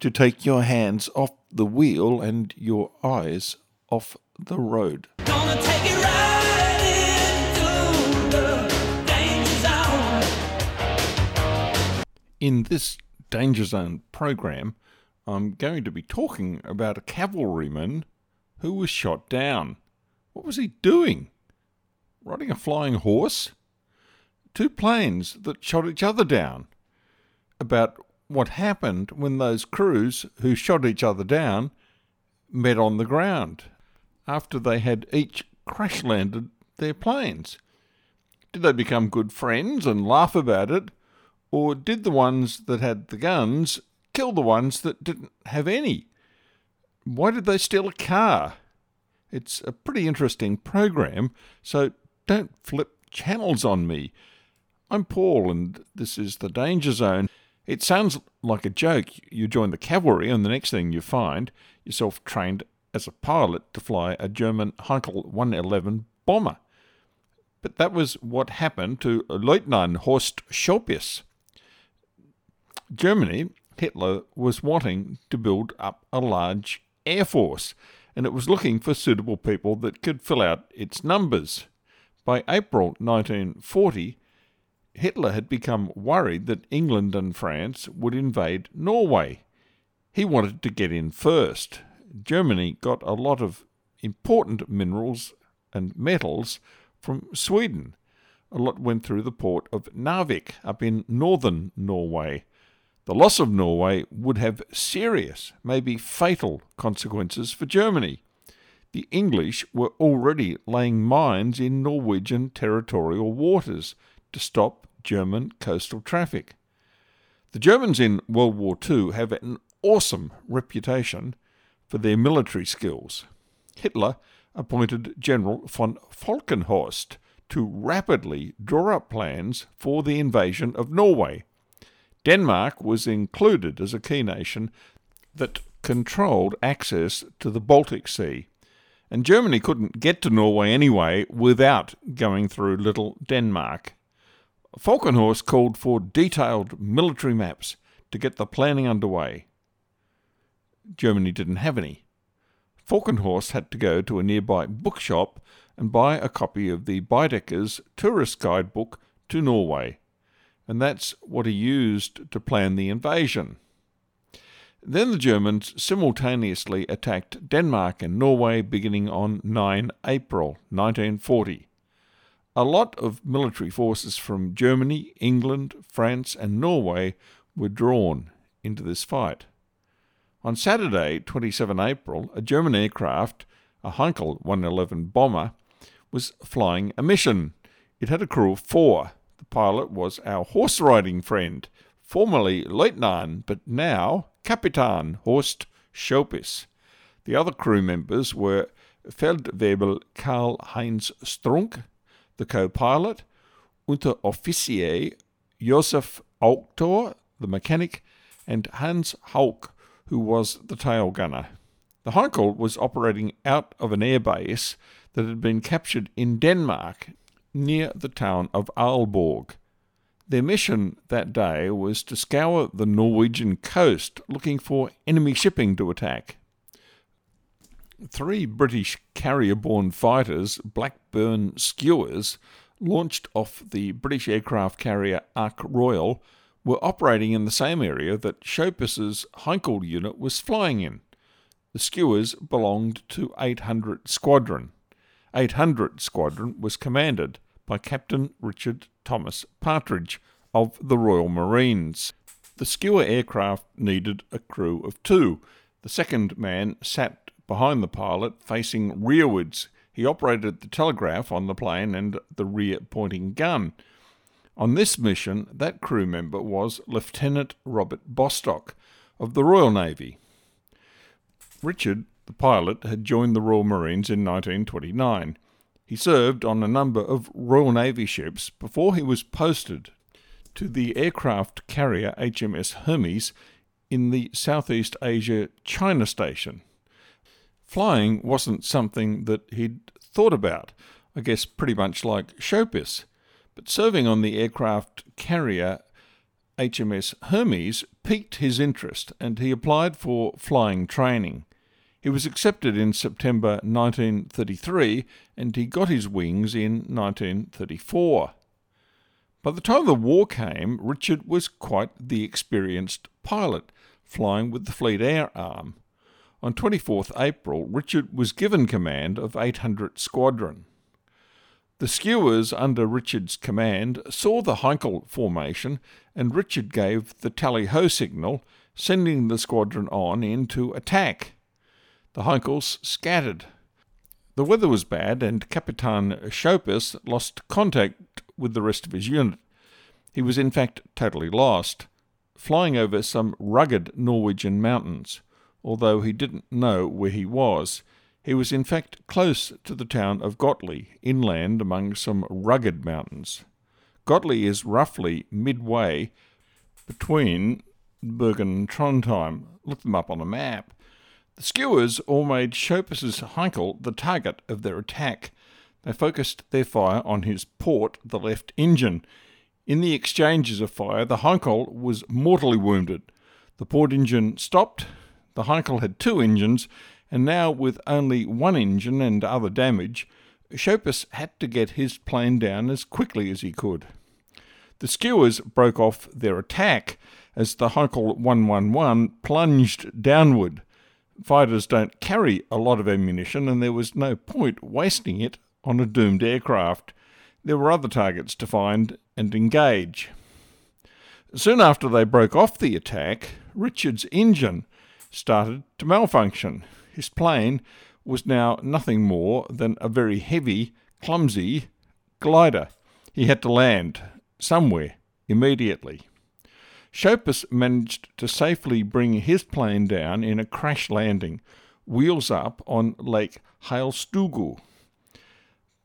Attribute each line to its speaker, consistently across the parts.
Speaker 1: to take your hands off the wheel and your eyes off the road. In this Danger Zone program, I'm going to be talking about a cavalryman who was shot down. What was he doing? Riding a flying horse? Two planes that shot each other down. About what happened when those crews who shot each other down met on the ground after they had each crash landed their planes. Did they become good friends and laugh about it, or did the ones that had the guns kill the ones that didn't have any? Why did they steal a car? It's a pretty interesting program, so don't flip channels on me. I'm Paul, and this is the Danger Zone. It sounds like a joke. You join the cavalry, and the next thing you find yourself trained as a pilot to fly a German Heinkel 111 bomber. But that was what happened to Lieutenant Horst Schopis. Germany, Hitler was wanting to build up a large air force, and it was looking for suitable people that could fill out its numbers. By April 1940, Hitler had become worried that England and France would invade Norway. He wanted to get in first. Germany got a lot of important minerals and metals from Sweden. A lot went through the port of Narvik up in northern Norway. The loss of Norway would have serious, maybe fatal, consequences for Germany. The English were already laying mines in Norwegian territorial waters to stop German coastal traffic. The Germans in World War II have an awesome reputation for their military skills. Hitler appointed General von Falkenhorst to rapidly draw up plans for the invasion of Norway. Denmark was included as a key nation that controlled access to the Baltic Sea, and Germany couldn't get to Norway anyway without going through Little Denmark. Falkenhorst called for detailed military maps to get the planning underway. Germany didn't have any. Falkenhorst had to go to a nearby bookshop and buy a copy of the Baedeker's tourist guidebook to Norway, and that's what he used to plan the invasion. Then the Germans simultaneously attacked Denmark and Norway beginning on 9 April 1940. A lot of military forces from Germany, England, France, and Norway were drawn into this fight. On Saturday, 27 April, a German aircraft, a Heinkel 111 bomber, was flying a mission. It had a crew of four. The pilot was our horse riding friend, formerly Leutnant, but now Kapitan Horst Schopis. The other crew members were Feldwebel Karl Heinz Strunk, the co-pilot, Unteroffizier Josef Auchtor, the mechanic, and Hans Hauck, who was the tail gunner. The Heinkel was operating out of an airbase that had been captured in Denmark near the town of Aalborg. Their mission that day was to scour the Norwegian coast looking for enemy shipping to attack. Three British carrier borne fighters, Blackburn Skuas, launched off the British aircraft carrier Ark Royal, were operating in the same area that Schopis's Heinkel unit was flying in. The Skuas belonged to 800 Squadron. 800 Squadron was commanded by Captain Richard Thomas Partridge of the Royal Marines. The Skua aircraft needed a crew of two. The second man sat behind the pilot, facing rearwards. He operated the telegraph on the plane and the rear pointing gun. On this mission, that crew member was Lieutenant Robert Bostock, of the Royal Navy. Richard, the pilot, had joined the Royal Marines in 1929. He served on a number of Royal Navy ships before he was posted to the aircraft carrier HMS Hermes in the Southeast Asia China Station. Flying wasn't something that he'd thought about, I guess pretty much like Schopis, but serving on the aircraft carrier HMS Hermes piqued his interest and he applied for flying training. He was accepted in September 1933 and he got his wings in 1934. By the time the war came, Richard was quite the experienced pilot, flying with the Fleet Air Arm. On 24th April, Richard was given command of 800 Squadron. The skuas under Richard's command saw the Heinkel formation, and Richard gave the tally ho signal, sending the squadron on into attack. The Heinkels scattered. The weather was bad, and Capitan Schopis lost contact with the rest of his unit. He was in fact totally lost, flying over some rugged Norwegian mountains. Although he didn't know where he was, he was in fact close to the town of Gotli, inland among some rugged mountains. Gotli is roughly midway between Bergen and Trondheim. Look them up on a map. The skuas all made Schopis's Heinkel the target of their attack. They focused their fire on his port, the left engine. In the exchanges of fire, the Heinkel was mortally wounded. The port engine stopped. The Heinkel had two engines, and now with only one engine and other damage, Schopis had to get his plane down as quickly as he could. The skuas broke off their attack as the Heinkel 111 plunged downward. Fighters don't carry a lot of ammunition, and there was no point wasting it on a doomed aircraft. There were other targets to find and engage. Soon after they broke off the attack, Richard's engine started to malfunction. His plane was now nothing more than a very heavy, clumsy glider. He had to land somewhere immediately. Schopis managed to safely bring his plane down in a crash landing, wheels up on Lake Heilstugu.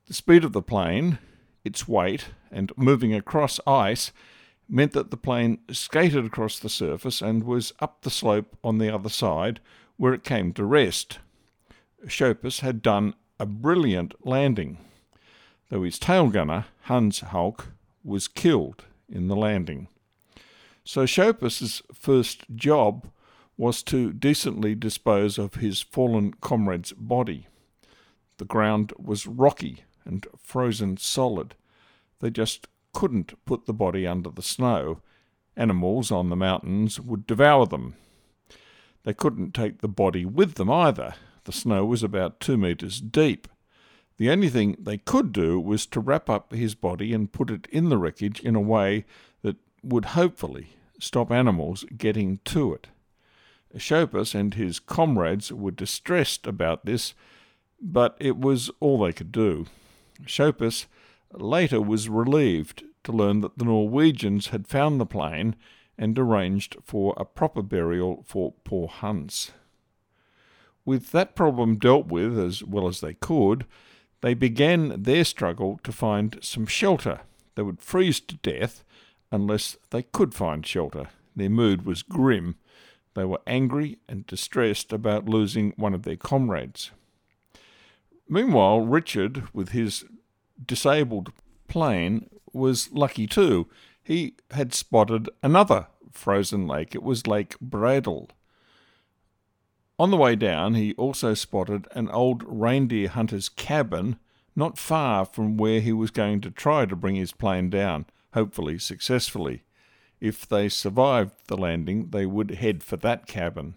Speaker 1: The speed of the plane, its weight, and moving across ice meant that the plane skated across the surface and was up the slope on the other side where it came to rest. Schopis had done a brilliant landing, though his tail gunner, Hans Hauck, was killed in the landing. So Schopis's first job was to decently dispose of his fallen comrade's body. The ground was rocky and frozen solid. They just couldn't put the body under the snow. Animals on the mountains would devour them. They couldn't take the body with them either. The snow was about two metres deep. The only thing they could do was to wrap up his body and put it in the wreckage in a way that would hopefully stop animals getting to it. Schopis and his comrades were distressed about this, but it was all they could do. Schopis later was relieved to learn that the Norwegians had found the plane and arranged for a proper burial for poor Hans. With that problem dealt with as well as they could, they began their struggle to find some shelter. They would freeze to death unless they could find shelter. Their mood was grim. They were angry and distressed about losing one of their comrades. Meanwhile, Richard, with his disabled plane, was lucky too. He had spotted another frozen lake. It was Lake Breidal. On the way down, he also spotted an old reindeer hunter's cabin not far from where he was going to try to bring his plane down hopefully successfully. If they survived the landing, they would head for that cabin.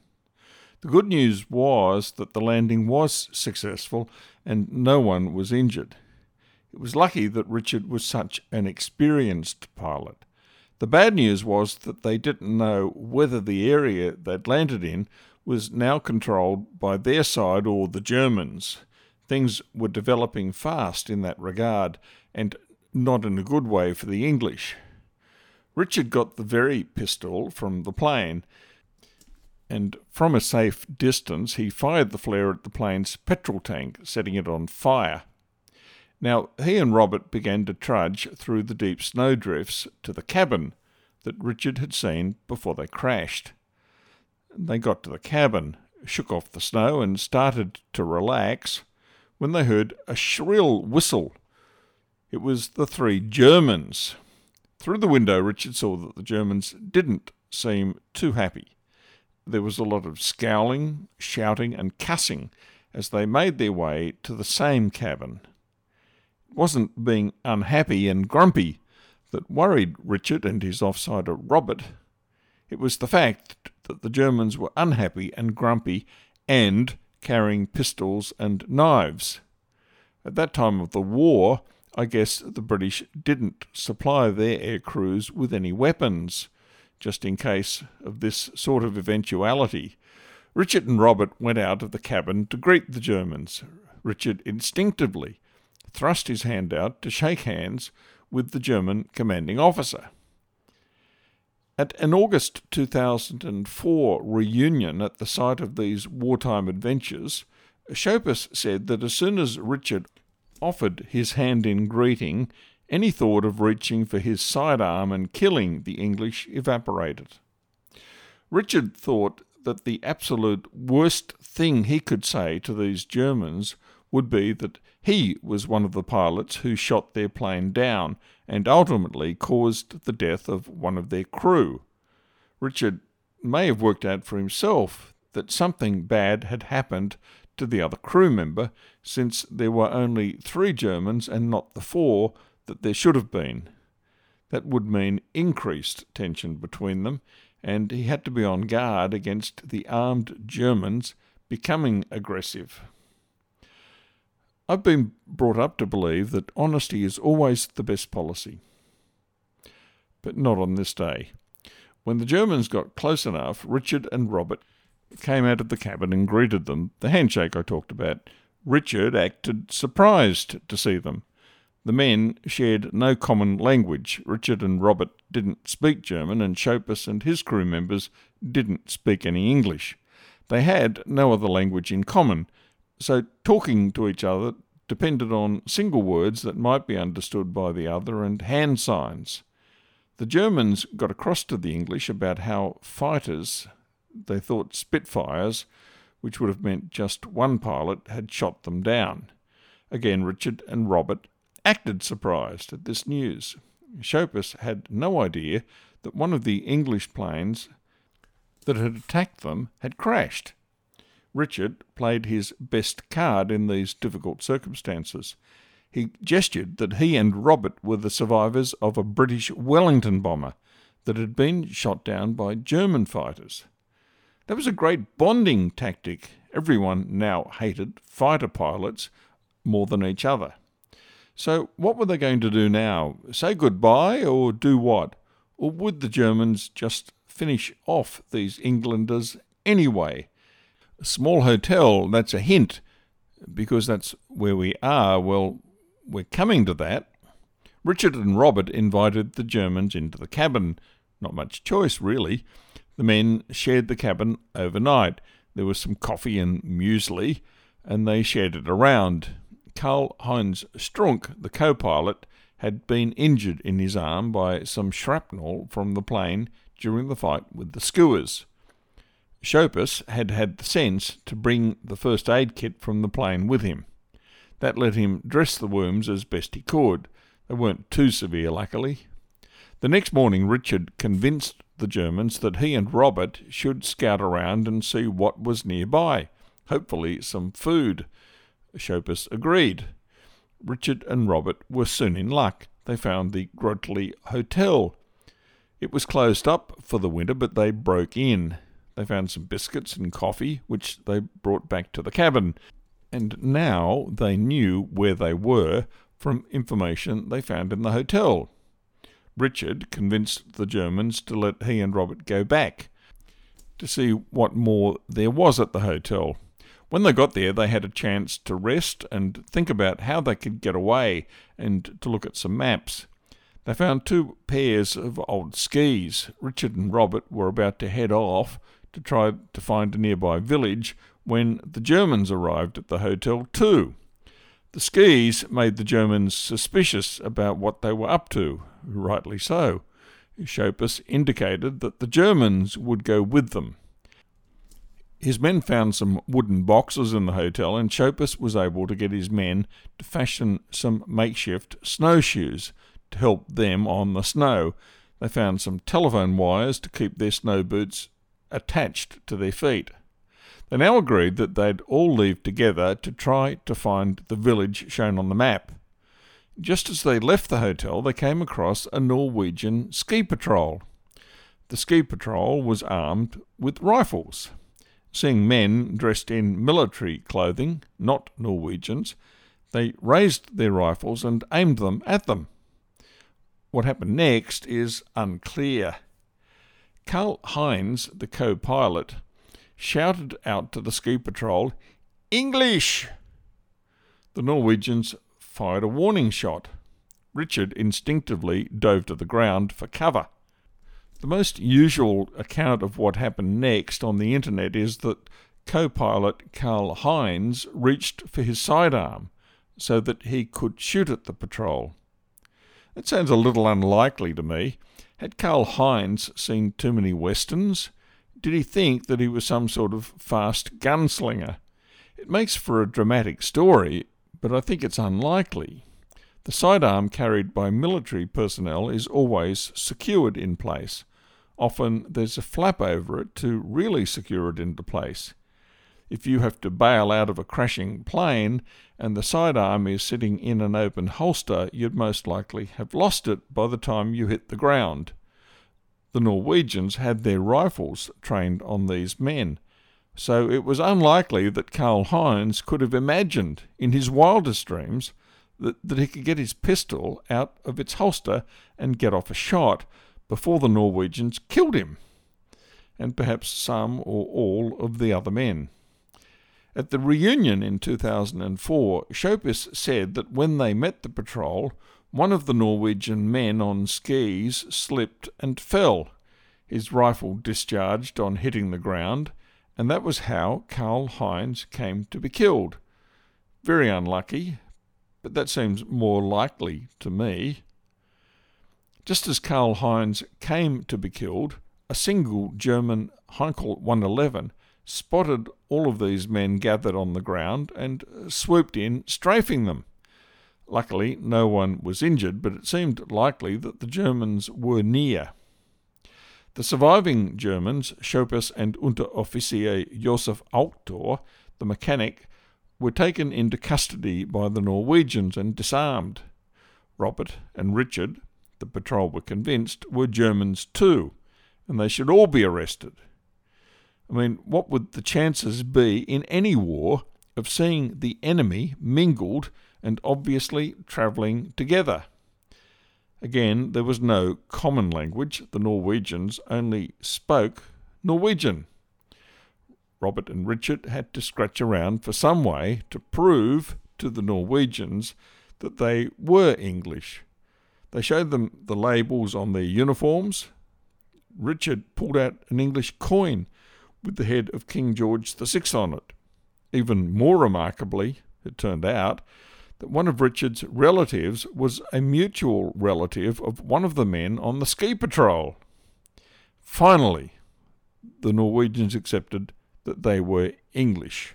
Speaker 1: The good news was that the landing was successful and no one was injured. It was lucky that Richard was such an experienced pilot. The bad news was that they didn't know whether the area they'd landed in was now controlled by their side or the Germans. Things were developing fast in that regard, and not in a good way for the English. Richard got the very pistol from the plane. and from a safe distance he fired the flare at the plane's petrol tank, setting it on fire. Now, he and Robert began to trudge through the deep snowdrifts to the cabin that Richard had seen before they crashed. They got to the cabin, shook off the snow, and started to relax when they heard a shrill whistle. It was the three Germans. Through the window, Richard saw that the Germans didn't seem too happy. There was a lot of scowling, shouting, and cussing as they made their way to the same cabin. Wasn't being unhappy and grumpy that worried Richard and his offsider Robert. It was the fact that the Germans were unhappy and grumpy and carrying pistols and knives. At that time of the war, I guess the British didn't supply their air crews with any weapons, just in case of this sort of eventuality. Richard and Robert went out of the cabin to greet the Germans. Richard instinctively thrust his hand out to shake hands with the German commanding officer. At an August 2004 reunion at the site of these wartime adventures, Schopis said that as soon as Richard offered his hand in greeting, any thought of reaching for his sidearm and killing the English evaporated. Richard thought that the absolute worst thing he could say to these Germans would be that he was one of the pilots who shot their plane down and ultimately caused the death of one of their crew. Richard may have worked out for himself that something bad had happened to the other crew member, since there were only three Germans and not the four that there should have been. That would mean increased tension between them, and he had to be on guard against the armed Germans becoming aggressive. I've been brought up to believe that honesty is always the best policy. But not on this day. When the Germans got close enough, Richard and Robert came out of the cabin and greeted them, the handshake I talked about. Richard acted surprised to see them. The men shared no common language. Richard and Robert didn't speak German, and Schopis and his crew members didn't speak any English. They had no other language in common, so talking to each other depended on single words that might be understood by the other and hand signs. The Germans got across to the English about how fighters, they thought Spitfires, which would have meant just one pilot, had shot them down. Again, Richard and Robert acted surprised at this news. Schopis had no idea that one of the English planes that had attacked them had crashed. Richard played his best card in these difficult circumstances. He gestured that he and Robert were the survivors of a British Wellington bomber that had been shot down by German fighters. That was a great bonding tactic. Everyone now hated fighter pilots more than each other. So, what were they going to do now? Say goodbye or do what? Or would the Germans just finish off these Englanders anyway? Small hotel, that's a hint because that's where we are. Well, we're coming to that. Richard and Robert invited the Germans into the cabin. Not much choice, really. The men shared the cabin overnight. There was some coffee and muesli, and they shared it around. Karl Heinz Strunk, the co pilot, had been injured in his arm by some shrapnel from the plane during the fight with the skuas. Schopis had had the sense to bring the first aid kit from the plane with him. That let him dress the wounds as best he could. They weren't too severe, luckily. The next morning, Richard convinced the Germans that he and Robert should scout around and see what was nearby, hopefully some food. Schopis agreed. Richard and Robert were soon in luck. They found the Grotli Hotel. It was closed up for the winter, but they broke in. They found some biscuits and coffee, which they brought back to the cabin, and now they knew where they were from information they found in the hotel. Richard convinced the Germans to let he and Robert go back to see what more there was at the hotel. When they got there, they had a chance to rest and think about how they could get away and to look at some maps. They found two pairs of old skis. Richard and Robert were about to head off to try to find a nearby village when the Germans arrived at the hotel too. The skis made the Germans suspicious about what they were up to, rightly so. Schopis indicated that the Germans would go with them. His men found some wooden boxes in the hotel, and Schopis was able to get his men to fashion some makeshift snowshoes to help them on the snow. They found some telephone wires to keep their snow boots attached to their feet. They now agreed that they'd all leave together to try to find the village shown on the map. Just as they left the hotel, they came across a Norwegian ski patrol. The ski patrol was armed with rifles. Seeing men dressed in military clothing, not Norwegians, they raised their rifles and aimed them at them. What happened next is unclear. Karl Heinz, the co pilot, shouted out to the ski patrol, English! The Norwegians fired a warning shot. Richard instinctively dove to the ground for cover. The most usual account of what happened next on the internet is that co pilot Karl Heinz reached for his sidearm so that he could shoot at the patrol. That sounds a little unlikely to me. Had Karl Heinz seen too many westerns? Did he think that he was some sort of fast gunslinger? It makes for a dramatic story, but I think it's unlikely. The sidearm carried by military personnel is always secured in place. Often there's a flap over it to really secure it into place. If you have to bail out of a crashing plane and the sidearm is sitting in an open holster, you'd most likely have lost it by the time you hit the ground. The Norwegians had their rifles trained on these men, so it was unlikely that Karl Heinz could have imagined in his wildest dreams that, that he could get his pistol out of its holster and get off a shot before the Norwegians killed him, and perhaps some or all of the other men. At the reunion in 2004, Schopis said that when they met the patrol, one of the Norwegian men on skis slipped and fell. His rifle discharged on hitting the ground, and that was how Karl Heinz came to be killed. Very unlucky, but that seems more likely to me. Just as Karl Heinz came to be killed, a single German Heinkel 111 spotted all of these men gathered on the ground and swooped in, strafing them. Luckily, no one was injured, but it seemed likely that the Germans were near. The surviving Germans, Schopis and Unteroffizier Josef Auchtor, the mechanic, were taken into custody by the Norwegians and disarmed. Robert and Richard, the patrol were convinced, were Germans too, and they should all be arrested. I mean, what would the chances be in any war of seeing the enemy mingled and obviously travelling together? Again, there was no common language. The Norwegians only spoke Norwegian. Robert and Richard had to scratch around for some way to prove to the Norwegians that they were English. They showed them the labels on their uniforms. Richard pulled out an English coin with the head of King George VI on it. Even more remarkably, it turned out that one of Richard's relatives was a mutual relative of one of the men on the ski patrol. Finally, the Norwegians accepted that they were English.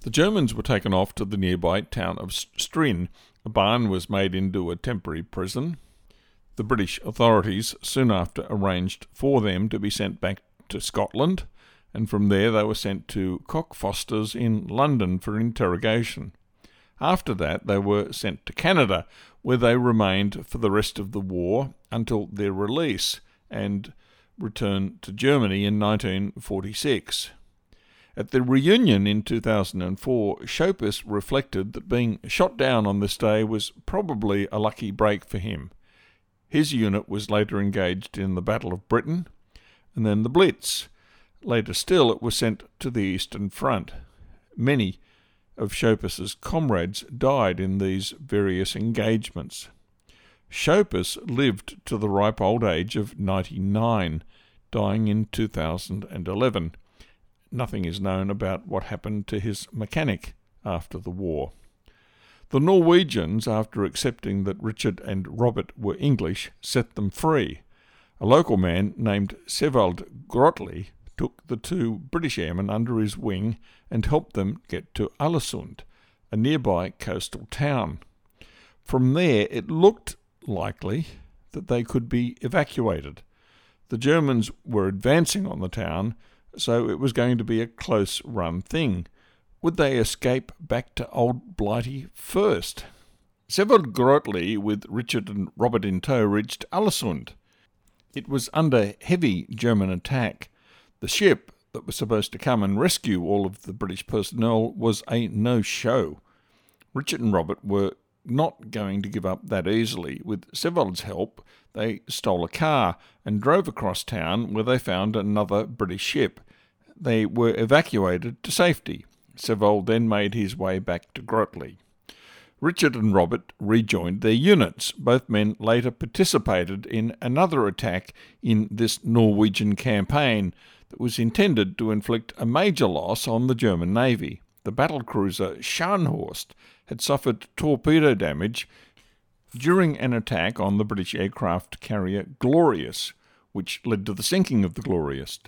Speaker 1: The Germans were taken off to the nearby town of Stryn, a barn was made into a temporary prison. The British authorities soon after arranged for them to be sent back to Scotland, and from there they were sent to Cockfosters in London for interrogation. After that, they were sent to Canada, where they remained for the rest of the war until their release and return to Germany in 1946. At the reunion in 2004, Schopis reflected that being shot down on this day was probably a lucky break for him. His unit was later engaged in the Battle of Britain and then the Blitz. Later still, it was sent to the Eastern Front. Many of Schopis's comrades died in these various engagements. Schopis lived to the ripe old age of 99, dying in 2011. Nothing is known about what happened to his mechanic after the war. The Norwegians, after accepting that Richard and Robert were English, set them free. A local man named Sevald Grotli took the two British airmen under his wing and helped them get to Ålesund, a nearby coastal town. From there, it looked likely that they could be evacuated. The Germans were advancing on the town, so it was going to be a close run thing. Would they escape back to Old Blighty first? Sevald Grotli, with Richard and Robert in tow, reached Ålesund. It was under heavy German attack. The ship that was supposed to come and rescue all of the British personnel was a no show. Richard and Robert were not going to give up that easily. With Sevald's help, they stole a car and drove across town where they found another British ship. They were evacuated to safety. Sevald then made his way back to Grotli. Richard and Robert rejoined their units. Both men later participated in another attack in this Norwegian campaign that was intended to inflict a major loss on the German Navy. The battlecruiser Scharnhorst had suffered torpedo damage during an attack on the British aircraft carrier Glorious, which led to the sinking of the Glorious.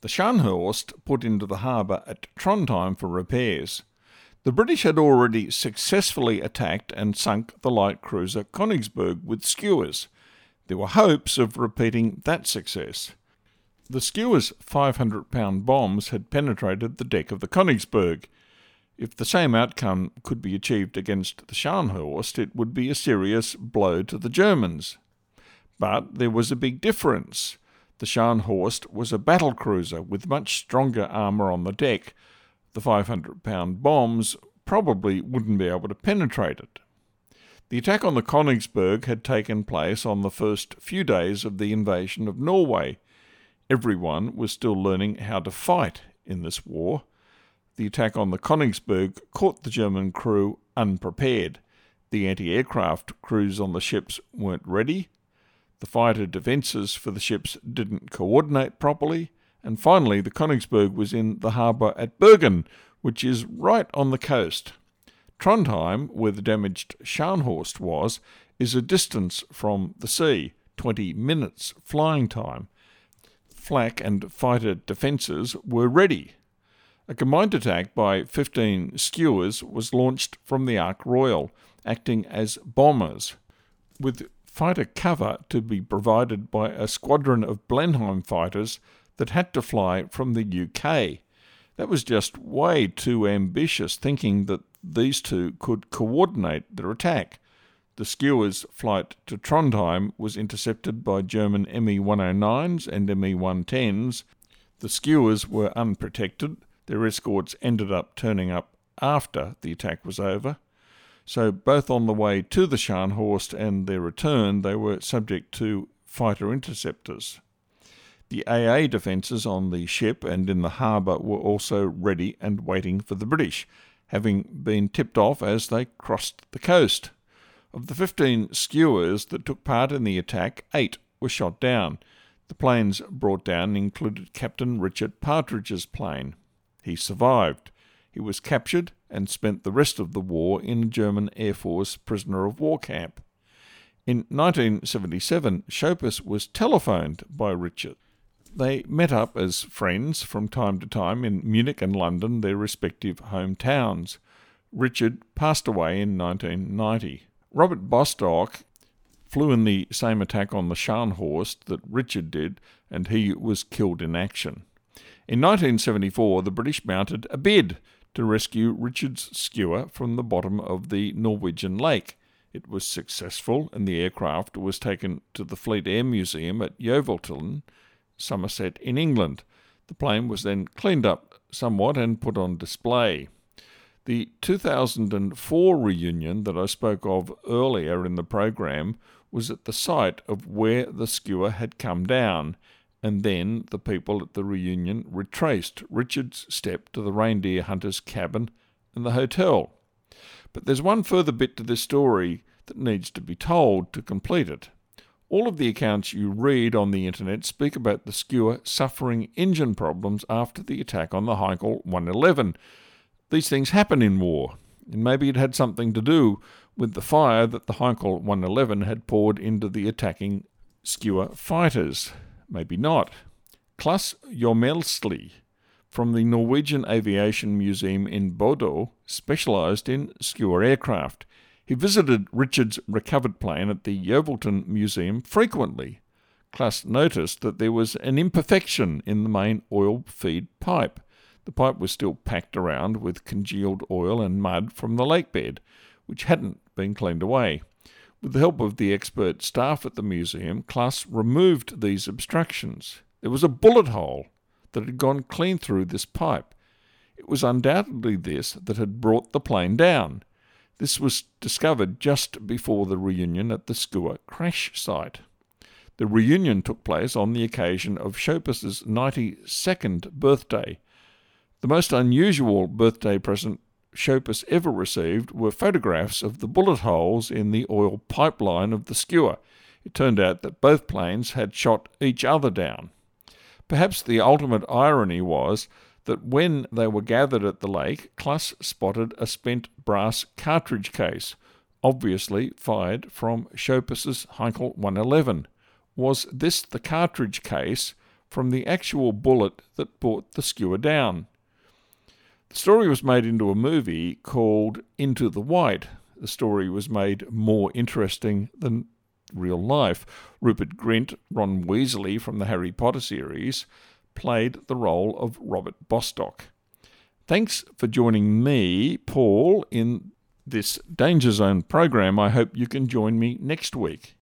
Speaker 1: The Scharnhorst put into the harbour at Trondheim for repairs. The British had already successfully attacked and sunk the light cruiser Königsberg with Skuas. There were hopes of repeating that success. The Skua's 500 pound bombs had penetrated the deck of the Königsberg. If the same outcome could be achieved against the Scharnhorst, it would be a serious blow to the Germans. But there was a big difference. The Scharnhorst was a battle cruiser with much stronger armour on the deck, the 500 pound bombs probably wouldn't be able to penetrate it. The attack on the Königsberg had taken place on the first few days of the invasion of Norway. Everyone was still learning how to fight in this war. The attack on the Königsberg caught the German crew unprepared. The anti aircraft crews on the ships weren't ready. The fighter defences for the ships didn't coordinate properly, and finally, the Königsberg was in the harbour at Bergen, which is right on the coast. Trondheim, where the damaged Scharnhorst was, is a distance from the sea, 20 minutes flying time. Flak and fighter defences were ready. A combined attack by 15 Skuas was launched from the Ark Royal, acting as bombers, with fighter cover to be provided by a squadron of Blenheim fighters that had to fly from the UK. That was just way too ambitious, thinking that these two could coordinate their attack. The Skuas' flight to Trondheim was intercepted by German Me 109s and Me 110s. The Skuas were unprotected. Their escorts ended up turning up after the attack was over. So, both on the way to the Scharnhorst and their return, they were subject to fighter interceptors. The AA defences on the ship and in the harbour were also ready and waiting for the British, having been tipped off as they crossed the coast. Of the 15 Skuas that took part in the attack, eight were shot down. The planes brought down included Captain Richard Partridge's plane. He survived. He was captured and spent the rest of the war in a German Air Force prisoner of war camp. In 1977, Schopis was telephoned by Richard. They met up as friends from time to time in Munich and London, their respective hometowns. Richard passed away in 1990. Robert Bostock flew in the same attack on the Scharnhorst that Richard did, and he was killed in action. In 1974, the British mounted a bid to rescue Richard's Skua from the bottom of the Norwegian lake. It was successful, and the aircraft was taken to the Fleet Air Museum at Yeovilton Somerset in England. The plane was then cleaned up somewhat and put on display. The 2004 reunion that I spoke of earlier in the program was at the site of where the Skua had come down, and then the people at the reunion retraced Richard's step to the reindeer hunter's cabin and the hotel. But there's one further bit to this story that needs to be told to complete it. All of the accounts you read on the internet speak about the Skua suffering engine problems after the attack on the Heinkel 111. These things happen in war, and maybe it had something to do with the fire that the Heinkel 111 had poured into the attacking Skua fighters. Maybe not. Klas Gjolmesli from the Norwegian Aviation Museum in Bodø specialised in Skua aircraft. He visited Richard's recovered plane at the Yeovilton Museum frequently. Klas noticed that there was an imperfection in the main oil feed pipe. The pipe was still packed around with congealed oil and mud from the lake bed, which hadn't been cleaned away. With the help of the expert staff at the museum, Klas removed these obstructions. There was a bullet hole that had gone clean through this pipe. It was undoubtedly this that had brought the plane down. This was discovered just before the reunion at the Skua crash site. The reunion took place on the occasion of Schopis's 92nd birthday. The most unusual birthday present Schopis ever received were photographs of the bullet holes in the oil pipeline of the Skua. It turned out that both planes had shot each other down. Perhaps the ultimate irony was that when they were gathered at the lake, Klas spotted a spent brass cartridge case, obviously fired from Schopis's Heinkel 111. Was this the cartridge case from the actual bullet that brought the Skua down? The story was made into a movie called Into the White. The story was made more interesting than real life. Rupert Grint, Ron Weasley from the Harry Potter series, played the role of Robert Bostock. Thanks for joining me, Paul, in this Danger Zone program. I hope you can join me next week.